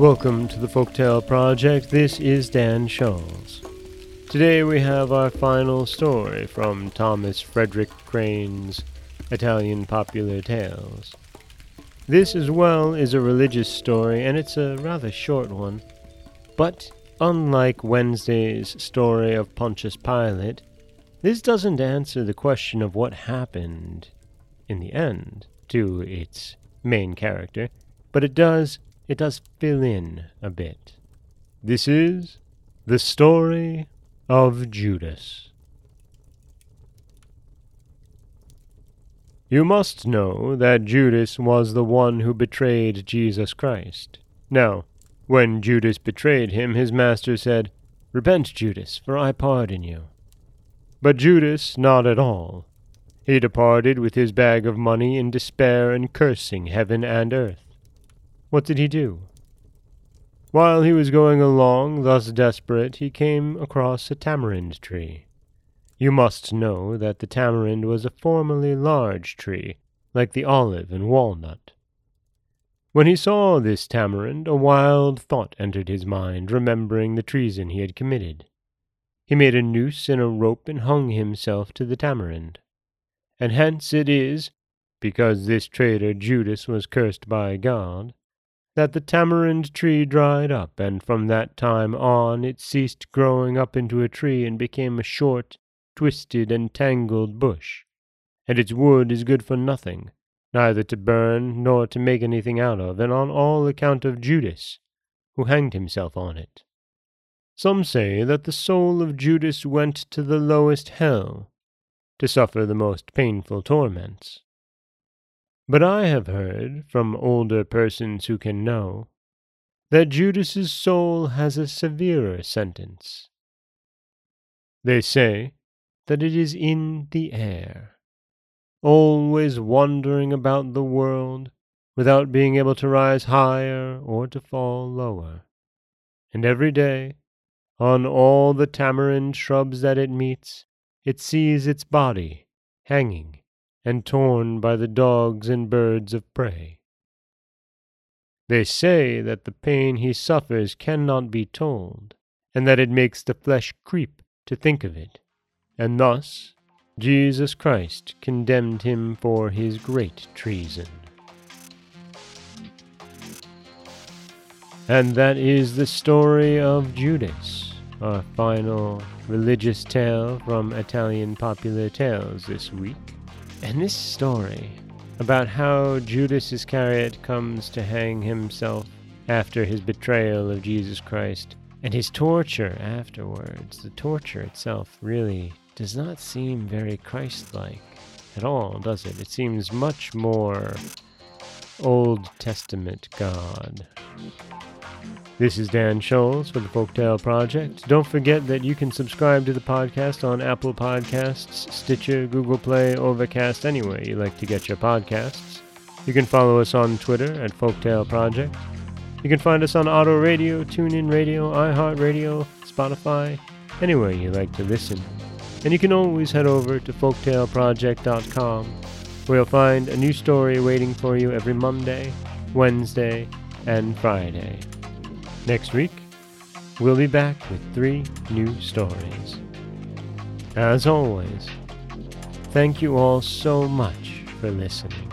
Welcome to the Folktale Project. This is Dan Scholz. Today we have our final story from Thomas Frederick Crane's Italian Popular Tales. This as well is a religious story, and it's a rather short one. But unlike Wednesday's story of Pontius Pilate, this doesn't answer the question of what happened in the end to its main character, but it does it does fill in a bit. This is the story of Judas. You must know that Judas was the one who betrayed Jesus Christ. Now, when Judas betrayed him, his master said, Repent, Judas, for I pardon you. But Judas not at all. He departed with his bag of money in despair and cursing heaven and earth. What did he do? While he was going along, thus desperate, he came across a tamarind tree. You must know that the tamarind was a formerly large tree, like the olive and walnut. When he saw this tamarind, a wild thought entered his mind, remembering the treason he had committed. He made a noose and a rope and hung himself to the tamarind. And hence it is, because this traitor Judas was cursed by God, that the tamarind tree dried up, and from that time on it ceased growing up into a tree and became a short, twisted, and tangled bush. And its wood is good for nothing, neither to burn nor to make anything out of, and on all account of Judas, who hanged himself on it. Some say that the soul of Judas went to the lowest hell, to suffer the most painful torments. But I have heard, from older persons who can know, that Judas's soul has a severer sentence. They say that it is in the air, always wandering about the world without being able to rise higher or to fall lower. And every day, on all the tamarind shrubs that it meets, it sees its body hanging and torn by the dogs and birds of prey. They say that the pain he suffers cannot be told, and that it makes the flesh creep to think of it, and thus Jesus Christ condemned him for his great treason. And that is the story of Judas, our final religious tale from Italian Popular Tales this week. And this story about how Judas Iscariot comes to hang himself after his betrayal of Jesus Christ and his torture afterwards, the torture itself really does not seem very Christ like at all, does it? It seems much more Old Testament God. This is Dan Scholz for the Folktale Project. Don't forget that you can subscribe to the podcast on Apple Podcasts, Stitcher, Google Play, Overcast, anywhere you like to get your podcasts. You can follow us on Twitter at Folktale Project. You can find us on Auto Radio, TuneIn Radio, iHeartRadio, Spotify, anywhere you like to listen. And you can always head over to folktaleproject.com, where you'll find a new story waiting for you every Monday, Wednesday, and Friday. Next week, we'll be back with three new stories. As always, thank you all so much for listening.